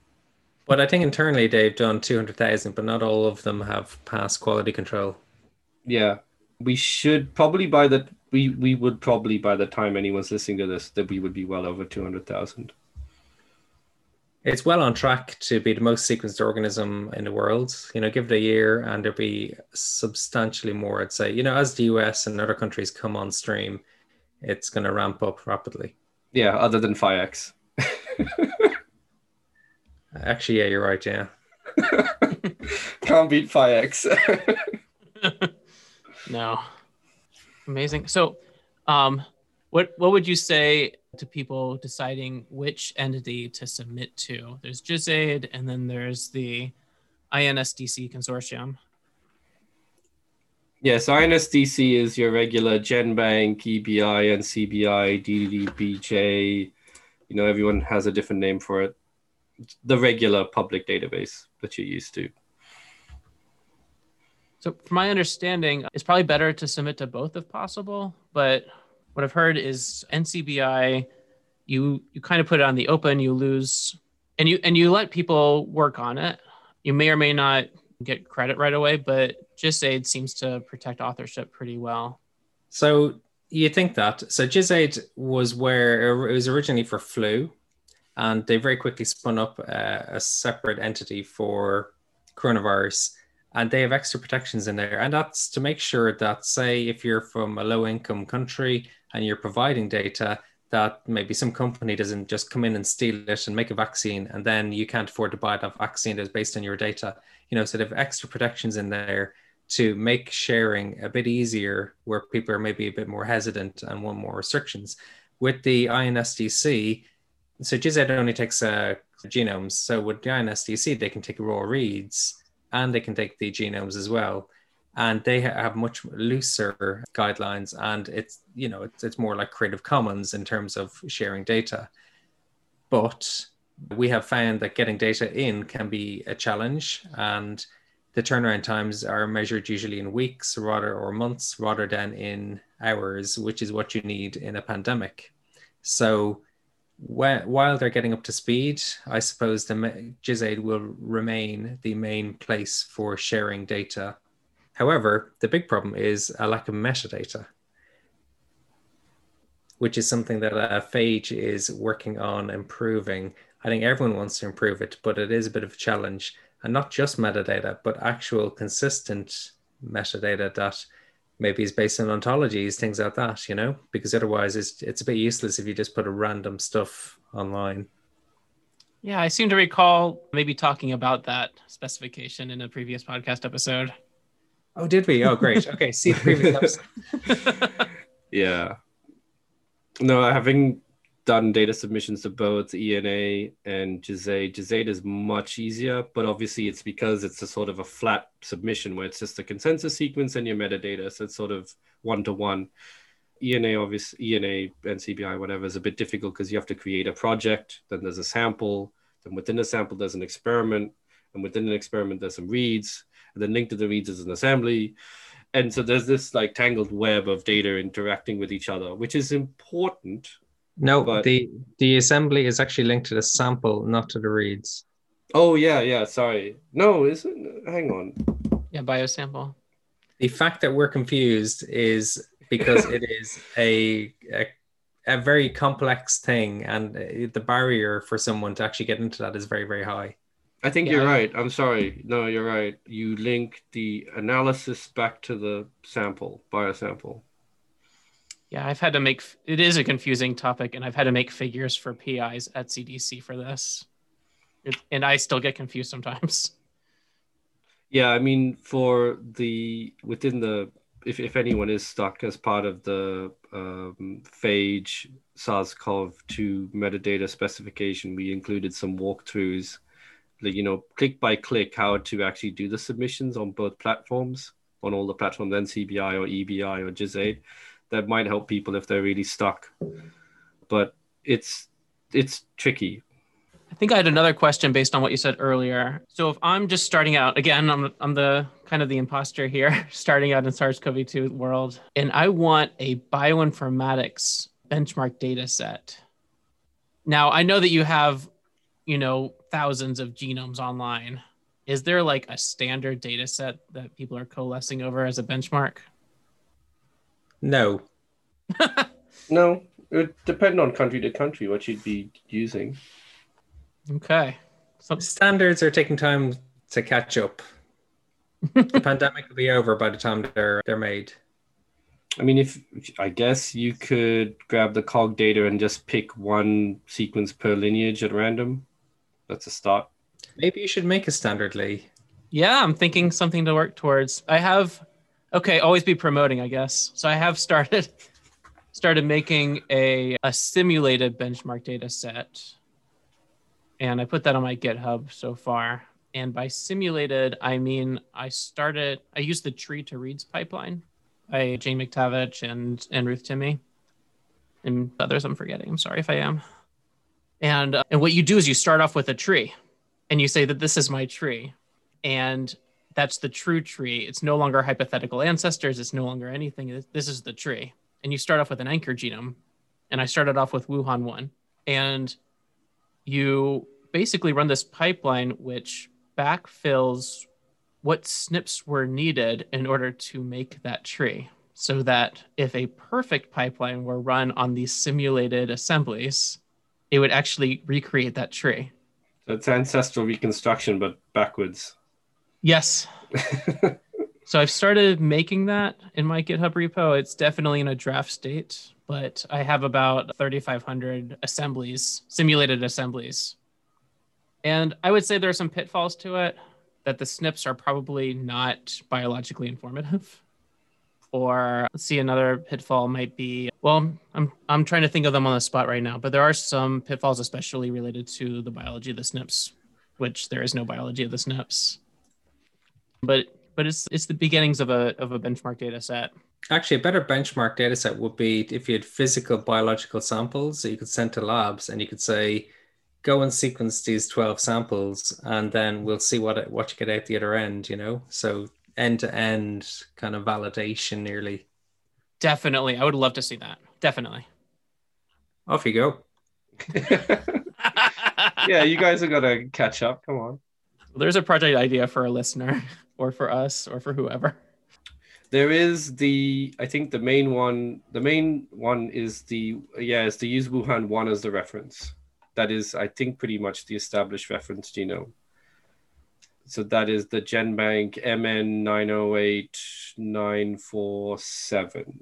But I think internally they've done 200,000, but not all of them have passed quality control. Yeah. We should probably by the we we would probably by the time anyone's listening to this that we would be well over 200,000. It's well on track to be the most sequenced organism in the world. You know, give it a year and there'll be substantially more, I'd say. You know, as the US and other countries come on stream, it's going to ramp up rapidly. Yeah, other than PhiX. *laughs* Actually, yeah, you're right. Yeah. *laughs* Can't beat PhiX. *laughs* no. Amazing. So, um, what what would you say to people deciding which entity to submit to? There's GISAID, and then there's the INSDC consortium. Yes, INSDC is your regular GenBank, EBI, NCBI, DDBJ. You know, everyone has a different name for it. The regular public database that you're used to. So, from my understanding, it's probably better to submit to both if possible. But what I've heard is NCBI, you you kind of put it on the open, you lose, and you and you let people work on it. You may or may not get credit right away, but GISAID seems to protect authorship pretty well. So you think that? So GISAID was where it was originally for flu, and they very quickly spun up uh, a separate entity for coronavirus, and they have extra protections in there, and that's to make sure that, say, if you're from a low-income country and you're providing data, that maybe some company doesn't just come in and steal it and make a vaccine and then you can't afford to buy that vaccine that's based on your data. You know so they have extra protections in there to make sharing a bit easier where people are maybe a bit more hesitant and want more restrictions. With the INSDC so GISAID only takes uh, genomes. So with the INSDC they can take raw reads and they can take the genomes as well. And they have much looser guidelines and it's you know it's, it's more like creative commons in terms of sharing data. But we have found that getting data in can be a challenge and the turnaround times are measured usually in weeks rather or months rather than in hours which is what you need in a pandemic. So while they're getting up to speed, I suppose the GISAID will remain the main place for sharing data However, the big problem is a lack of metadata, which is something that uh, PHA4GE is working on improving. I think everyone wants to improve it, but it is a bit of a challenge. And not just metadata, but actual consistent metadata that maybe is based on ontologies, things like that, you know, because otherwise it's, it's a bit useless if you just put a random stuff online. Yeah, I seem to recall maybe talking about that specification in a previous podcast episode. Oh, did we? Oh, great. Okay, see the previous *laughs* episode. *laughs* yeah. No, having done data submissions to both ENA and GISAID, GISAID is much easier, but obviously it's because it's a sort of a flat submission where it's just a consensus sequence and your metadata. So it's sort of one to one. ENA, obviously, ENA, NCBI, whatever, is a bit difficult because you have to create a project, then there's a sample, then within the sample, there's an experiment, and within an experiment, there's some reads, and then linked to the reads as an assembly. And so there's this like tangled web of data interacting with each other, which is important. No, but... the the assembly is actually linked to the sample, not to the reads. Oh yeah, yeah. Sorry. No, is it? Hang on. Yeah, biosample. The fact that we're confused is because it *laughs* is a, a a very complex thing, and the barrier for someone to actually get into that is very very high. I think yeah. you're right. I'm sorry. No, you're right. You link the analysis back to the sample, biosample. Yeah, I've had to make it is a confusing topic, and I've had to make figures for PIs at CDC for this, it, and I still get confused sometimes. *laughs* Yeah, I mean, for the within the if if anyone is stuck as part of the um, PHA4GE SARS-CoV-2 metadata specification, we included some walkthroughs. Like you know click by click how to actually do the submissions on both platforms on all the platforms ncbi or ebi or GISAID that might help people if they're really stuck. But it's it's tricky. I think i had another question based on what you said earlier. So if i'm just starting out again i'm, I'm the kind of the imposter here *laughs* starting out in sars-cov-2 world and i want a bioinformatics benchmark data set. Now i know that you have you know thousands of genomes online. Is there like a standard data set that people are coalescing over as a benchmark no *laughs* no it depends on country to country what you'd be using okay so standards are taking time to catch up *laughs* the pandemic will be over by the time they're they're made I mean, if I guess you could grab the cog data and just pick one sequence per lineage at random that's a start. Maybe you should make a standard, Lee. Yeah, I'm thinking something to work towards. I have okay, always be promoting, I guess. So I have started *laughs* started making a a simulated benchmark data set. And I put that on my GitHub so far. And by simulated, I mean I started I used the tree to reads pipeline by Jane McTavish and and Ruth Timme. And others I'm forgetting. I'm sorry if I am. And uh, and what you do is you start off with a tree and you say that this is my tree and that's the true tree. It's no longer hypothetical ancestors. It's no longer anything. This is the tree. And you start off with an anchor genome. And i started off with wuhan 1 and you basically run this pipeline which backfills what SNPs were needed in order to make that tree. So that if a perfect pipeline were run on these simulated assemblies it would actually recreate that tree. So it's ancestral reconstruction, but backwards. Yes. *laughs* so I've started making that in my GitHub repo. It's definitely in a draft state, but I have about 3,500 assemblies, simulated assemblies. And I would say there are some pitfalls to it that the SNPs are probably not biologically informative *laughs* or let's see another pitfall might be well i'm i'm trying to think of them on the spot right now but there are some pitfalls especially related to the biology of the SNPs which there is no biology of the SNPs but but it's it's the beginnings of a of a benchmark data set actually a better benchmark data set would be if you had physical biological samples that you could send to labs and you could say go and sequence these 12 samples and then we'll see what what you get out the other end you know so end to end kind of validation nearly. Definitely. I would love to see that. Definitely. Off you go. *laughs* yeah, you guys are gonna catch up. Come on. There's a project idea for a listener *laughs* or for us or for whoever. *laughs* There is the I think the main one the main one is the yeah, is to use Wuhan one as the reference. That is, I think, pretty much the established reference genome. So that is the GenBank MN908947.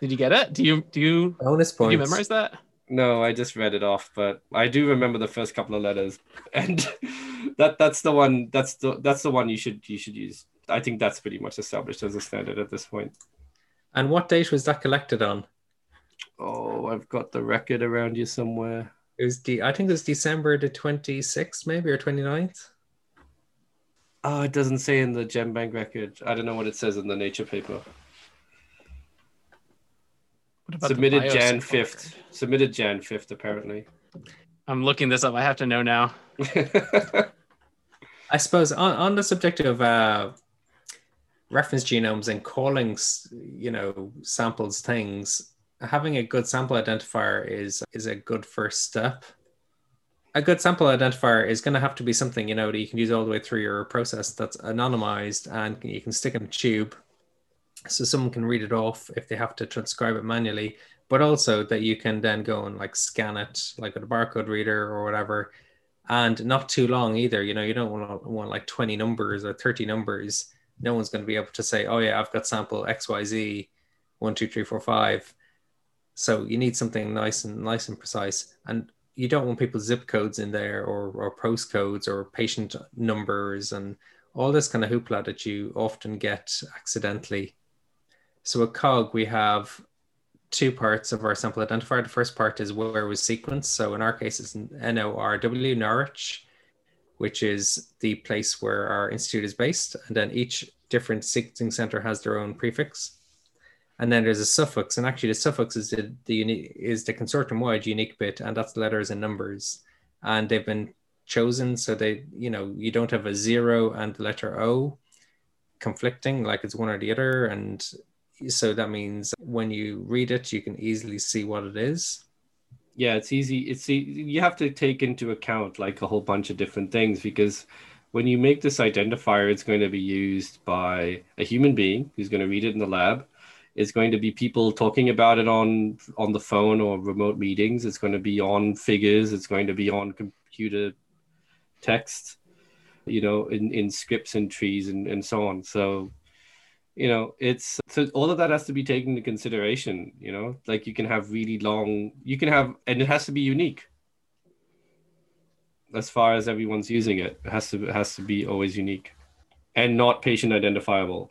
Did you get it? Do you do you bonus points? Did you memorize that? No, I just read it off, but I do remember the first couple of letters, *laughs* and that that's the one. That's the that's the one you should you should use. I think that's pretty much established as a standard at this point. And what date was that collected on? Oh, I've got the record around you somewhere. It was the I think it was December the 26th, maybe or 29th. Oh, ah, it doesn't say in the GenBank record. I don't know what it says in the Nature paper. Submitted Jan fifth. Submitted Jan fifth, apparently. I'm looking this up. I have to know now. *laughs* I suppose on, on the subject of uh, reference genomes and calling, you know, samples things, having a good sample identifier is is a good first step a good sample identifier is going to have to be something you know that you can use all the way through your process that's anonymized and you can stick in a tube so someone can read it off if they have to transcribe it manually but also that you can then go and like scan it like with a barcode reader or whatever. And not too long either you know you don't want, want like 20 numbers or 30 numbers. No one's going to be able to say oh yeah i've got sample xyz 1 2 3 4 5 so you need something nice and nice and precise. And you don't want people's zip codes in there or, or postcodes or patient numbers and all this kind of hoopla that you often get accidentally. So at COG, we have two parts of our sample identifier. The first part is where was sequenced. So in our case, it's NORW, Norwich, which is the place where our institute is based. And then each different sequencing center has their own prefix and then there's a suffix and actually the suffix is the, the unique is the consortium wide unique bit and that's letters and numbers and they've been chosen so they you know you don't have a zero and the letter o conflicting like it's one or the other and so that means when you read it you can easily see what it is yeah it's easy it's you have to take into account like a whole bunch of different things because when you make this identifier it's going to be used by a human being who's going to read it in the lab it's going to be people talking about it on on the phone or remote meetings. It's going to be on figures. It's going to be on computer text, you know, in, in scripts and trees and, and so on. So, you know, it's so all of that has to be taken into consideration, you know, like you can have really long, you can have, and it has to be unique. as far as everyone's using it. It has to it has to be always unique and not patient identifiable.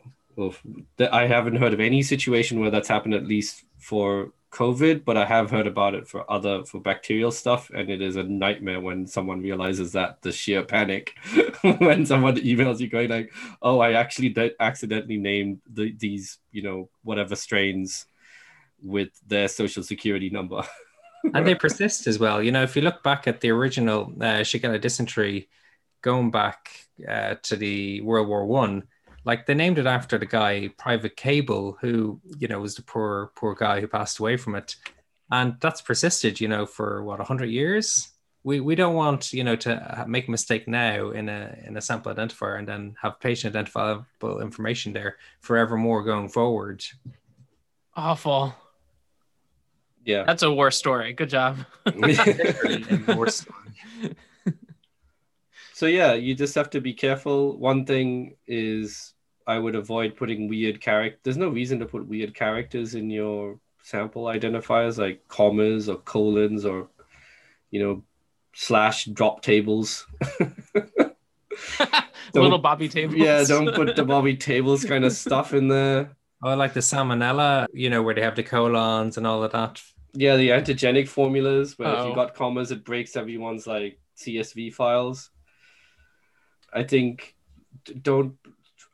I haven't heard of any situation where that's happened at least for COVID, but I have heard about it for other for bacterial stuff, and it is a nightmare when someone realizes that the sheer panic *laughs* when someone emails you going like, "Oh, I actually did accidentally named the, these, you know, whatever strains with their social security number." and they *laughs* persist as well. You know, if you look back at the original uh, Shigella dysentery, going back uh, to the World War One like they named it after the guy private cable who you know was the poor poor guy who passed away from it. And that's persisted you know for what 100 years? We we don't want you know to make a mistake now in a in a sample identifier and then have patient identifiable information there forevermore going forward. Awful. Yeah. That's a war story. Good job. *laughs* *laughs* So yeah you just have to be careful. One thing is I would avoid putting weird character. There's no reason to put weird characters in your sample identifiers like commas or colons or you know slash drop tables. *laughs* Little Bobby tables. Yeah, don't put the Bobby *laughs* tables kind of stuff in there. Oh, like the salmonella, you know, where they have the colons and all of that. Yeah, the antigenic formulas where oh. if you oh. got commas, it breaks everyone's like CSV files. I think don't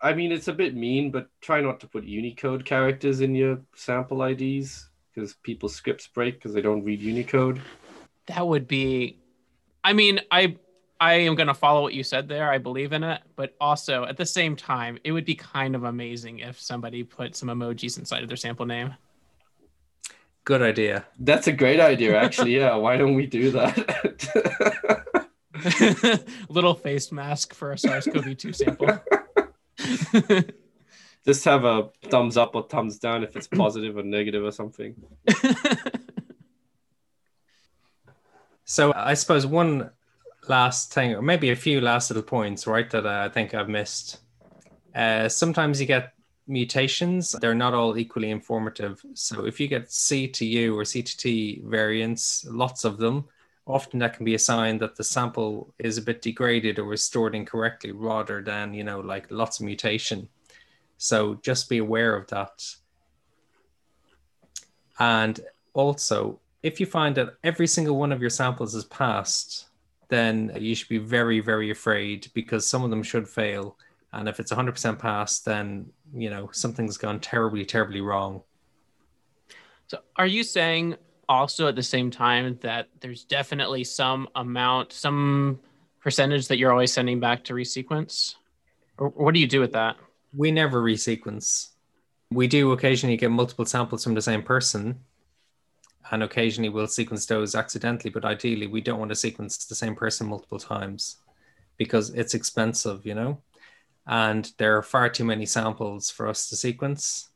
I mean, it's a bit mean, but try not to put Unicode characters in your sample IDs because people's scripts break because they don't read Unicode. That would be. I mean, I I am going to follow what you said there. I believe in it, but also at the same time, it would be kind of amazing if somebody put some emojis inside of their sample name. Good idea. That's a great idea, actually. *laughs* yeah, why don't we do that? *laughs* Little face mask for a SARS-CoV-2 sample. *laughs* *laughs* Just have a thumbs up or thumbs down if it's *clears throat* positive or negative or something. *laughs* so I suppose one last thing, or maybe a few last little points, right, that I think I've missed. Uh, sometimes you get mutations, they're not all equally informative. So if you get C to U or C to T variants, lots of them, often that can be a sign that the sample is a bit degraded or is stored incorrectly rather than you know like lots of mutation. So just be aware of that. And also if you find that every single one of your samples is passed then you should be very very afraid because some of them should fail. And if it's 100% passed then you know something's gone terribly terribly wrong. So are you saying also at the same time that there's definitely some amount, some percentage that you're always sending back to resequence? Or what do you do with that? We never resequence. We do occasionally get multiple samples from the same person, and occasionally we'll sequence those accidentally, but ideally we don't want to sequence the same person multiple times because it's expensive, you know? And there are far too many samples for us to sequence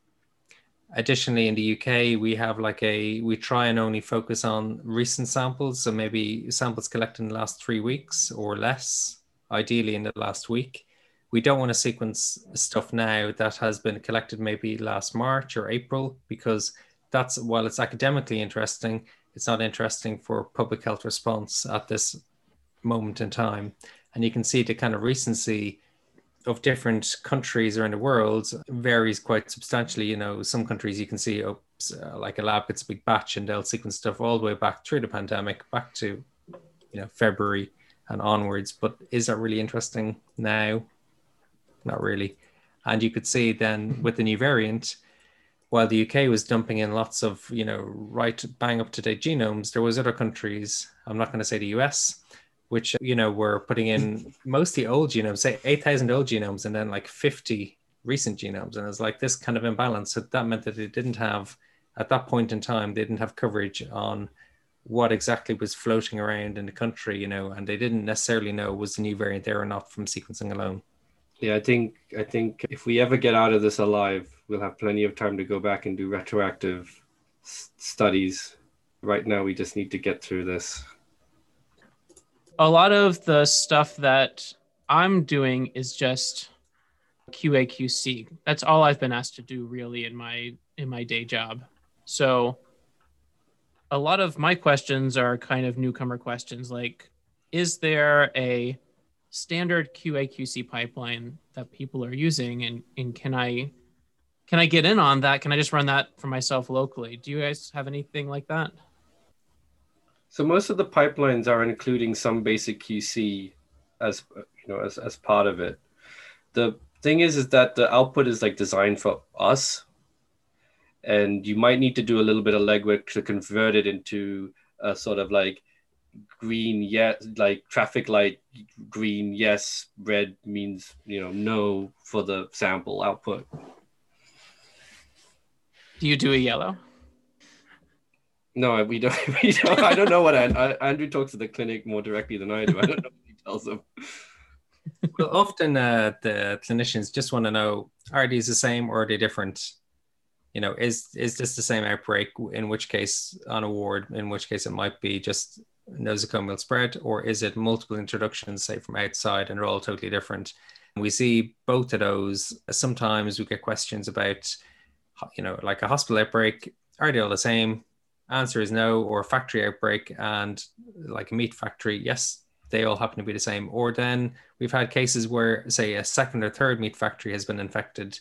additionally in the uk we have like a we try and only focus on recent samples so maybe samples collected in the last three weeks or less ideally in the last week. We don't want to sequence stuff now that has been collected maybe last march or april because that's while it's academically interesting it's not interesting for public health response at this moment in time. And you can see the kind of recency of different countries around the world varies quite substantially. You know, some countries you can see, oh, uh, like a lab gets a big batch and they'll sequence stuff all the way back through the pandemic, back to, you know, February and onwards. But is that really interesting now? Not really. And you could see then with the new variant, while the UK was dumping in lots of, you know, right bang up to date genomes, there was other countries. I'm not going to say the US, which you know were putting in mostly old genomes, say eight thousand old genomes, and then like fifty recent genomes, and it's like this kind of imbalance. So that meant that they didn't have at that point in time they didn't have coverage on what exactly was floating around in the country, you know, and they didn't necessarily know was the new variant there or not from sequencing alone. Yeah, I think I think if we ever get out of this alive, we'll have plenty of time to go back and do retroactive s- studies. Right now, we just need to get through this a lot of the stuff that I'm doing is just QA QC. That's all I've been asked to do really in my in my day job. So a lot of my questions are kind of newcomer questions like is there a standard QA QC pipeline that people are using and, and can I can I get in on that? Can I just run that for myself locally? Do you guys have anything like that? So most of the pipelines are including some basic QC as you know as, as part of it. The thing is is that the output is like designed for us and you might need to do a little bit of legwork to convert it into a sort of like green yes like traffic light green yes red means you know no for the sample output do you do a yellow no we don't *laughs* we don't i don't know what I, I, andrew talks to the clinic more directly than i do i don't know what he tells them *laughs* well often uh, the clinicians just want to know are these the same or are they different you know is is this the same outbreak in which case on a ward in which case it might be just nosocomial spread, or is it multiple introductions, say from outside, and they're all totally different? We see both of those. Sometimes we get questions about, you know, like a hospital outbreak, are they all the same? Answer is no, or factory outbreak and like a meat factory, yes, they all happen to be the same. Or then we've had cases where, say, a second or third meat factory has been infected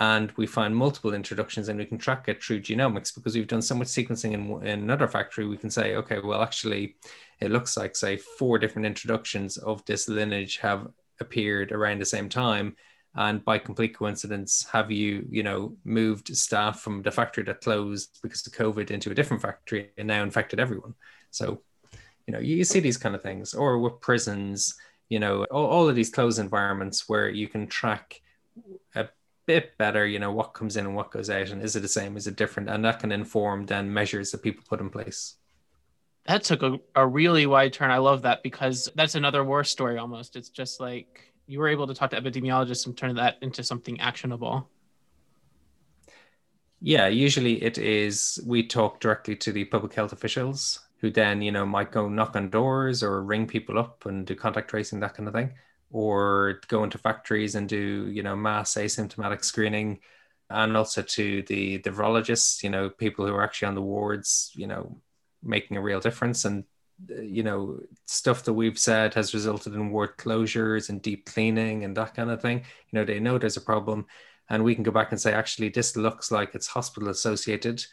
and we find multiple introductions and we can track it through genomics because we've done so much sequencing in, in another factory we can say okay well actually it looks like say four different introductions of this lineage have appeared around the same time and by complete coincidence have you you know moved staff from the factory that closed because of covid into a different factory and now infected everyone so you know you, see these kind of things or with prisons you know all, all of these closed environments where you can track a bit better, you know, what comes in and what goes out, and is it the same, is it different, and that can inform then measures that people put in place. That took a, a really wide turn. I love that because that's another war story almost. It's just like you were able to talk to epidemiologists and turn that into something actionable. Yeah, usually it is we talk directly to the public health officials who then, you know, might go knock on doors or ring people up and do contact tracing, that kind of thing or go into factories and do you know mass asymptomatic screening and also to the the virologists you know people who are actually on the wards you know making a real difference and you know stuff that we've said has resulted in ward closures and deep cleaning and that kind of thing you know they know there's a problem. And we can go back and say actually this looks like it's hospital associated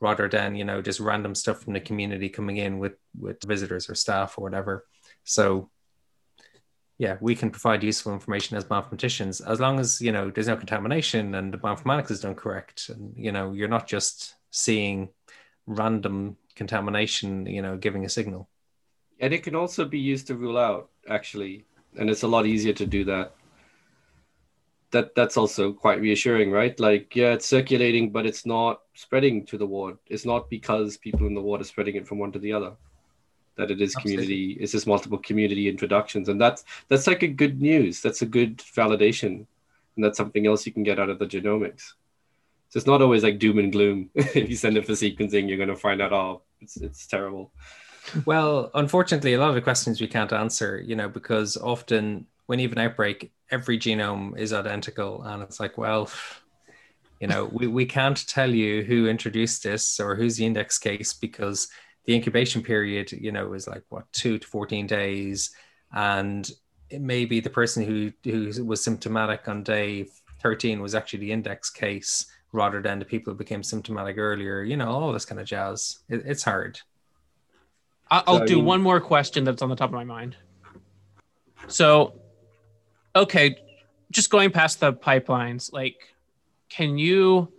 rather than you know just random stuff from the community coming in with with visitors or staff or whatever. So yeah, we can provide useful information as mathematicians as long as you know there's no contamination and the bioinformatics is done correct, and you know you're not just seeing random contamination, you know, giving a signal. And it can also be used to rule out actually, and it's a lot easier to do that. That that's also quite reassuring, right? Like, yeah, it's circulating, but it's not spreading to the ward. It's not because people in the ward are spreading it from one to the other that it is community it's just multiple community introductions. And that's that's like a good news. That's a good validation. And that's something else you can get out of the genomics. So it's not always like doom and gloom. *laughs* If you send it for sequencing you're going to find out oh it's it's terrible well unfortunately a lot of the questions we can't answer you know because often when you have an outbreak every genome is identical and it's like well you know we, we can't tell you who introduced this or who's the index case because the incubation period, you know, is like what two to fourteen days, and maybe the person who who was symptomatic on day thirteen was actually the index case rather than the people who became symptomatic earlier. You know, all this kind of jazz. It, it's hard. I'll so, do you... one more question that's on the top of my mind. So, okay, just going past the pipelines, like, can you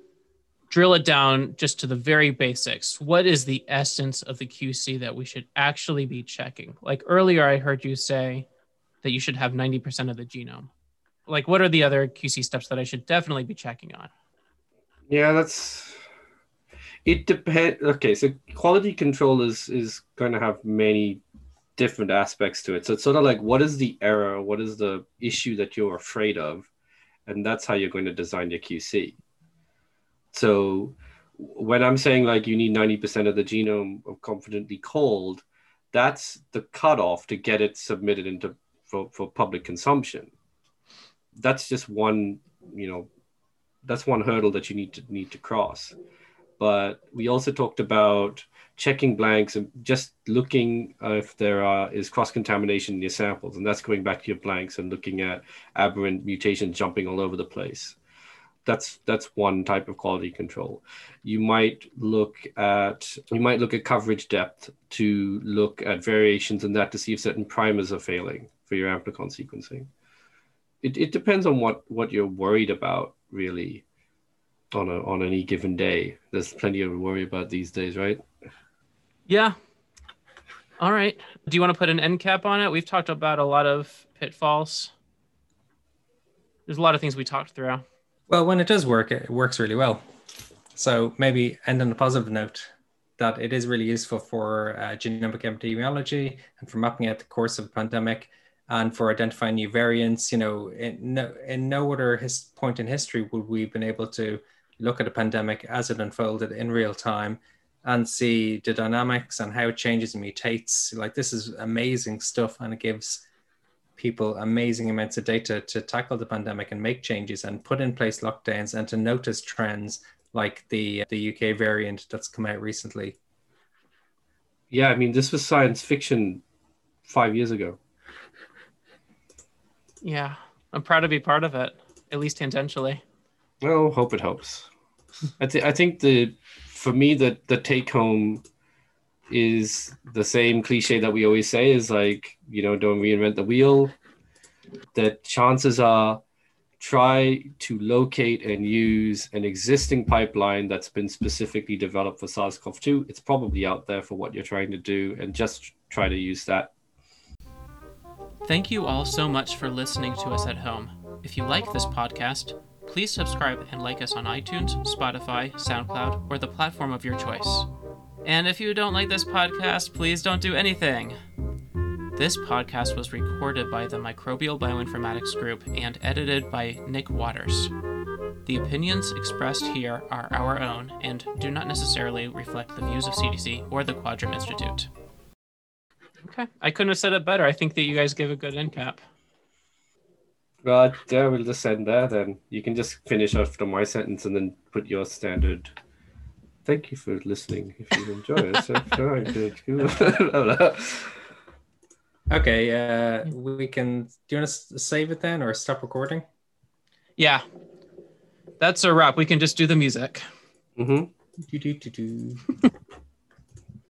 drill it down just to the very basics. What is the essence of the QC that we should actually be checking? Like earlier, I heard you say that you should have 90% of the genome. Like, what are the other QC steps that I should definitely be checking on? Yeah, that's it depends. Okay, so quality control is is going to have many different aspects to it. So it's sort of like what is the error, what is the issue that you're afraid of, and that's how you're going to design your QC. So when I'm saying like you need 90% of the genome of confidently called, that's the cutoff to get it submitted into for, for public consumption. That's just one, you know, that's one hurdle that you need to need to cross. But we also talked about checking blanks and just looking if there are, is cross contamination in your samples, and that's going back to your blanks and looking at aberrant mutations jumping all over the place. That's that's one type of quality control. You might look at you might look at coverage depth to look at variations in that to see if certain primers are failing for your amplicon sequencing. It, it depends on what what you're worried about really on a on any given day. There's plenty to worry about these days, right? Yeah. All right. Do you want to put an end cap on it? We've talked about a lot of pitfalls. There's a lot of things we talked through. Well, when it does work, it works really well. So maybe end on a positive note that it is really useful for uh, genomic epidemiology and for mapping out the course of a pandemic and for identifying new variants. You know, in no, in no other his, point in history would we have been able to look at a pandemic as it unfolded in real time and see the dynamics and how it changes and mutates. Like this is amazing stuff, and it gives people amazing amounts of data to tackle the pandemic and make changes and put in place lockdowns and to notice trends like the the UK variant that's come out recently. Yeah, I mean, this was science fiction five years ago. Yeah, I'm proud to be part of it, at least tangentially. Well, hope it helps. I, th- I think the for me the the take home is the same cliche that we always say is like you know don't reinvent the wheel. That chances are try to locate and use an existing pipeline that's been specifically developed for SARS-CoV-2 it's probably out there for what you're trying to do and just try to use that. Thank you all so much for listening to us at home. If you like this podcast Please subscribe and like us on iTunes, Spotify, SoundCloud, or the platform of your choice. And if you don't like this podcast, please don't do anything. This podcast was recorded by the Microbial Bioinformatics Group and edited by Nick Waters. The opinions expressed here are our own and do not necessarily reflect the views of CDC or the Quadram Institute. Okay, I couldn't have said it better. I think that you guys give a good end cap. Right, yeah, we'll just end there then. You can just finish after my sentence and then put your standard. Thank you for listening. If you enjoy it, *laughs* *laughs* okay. Uh, we can. Do you want to save it then, or stop recording? Yeah, that's a wrap. We can just do the music. Mm-hmm. *laughs*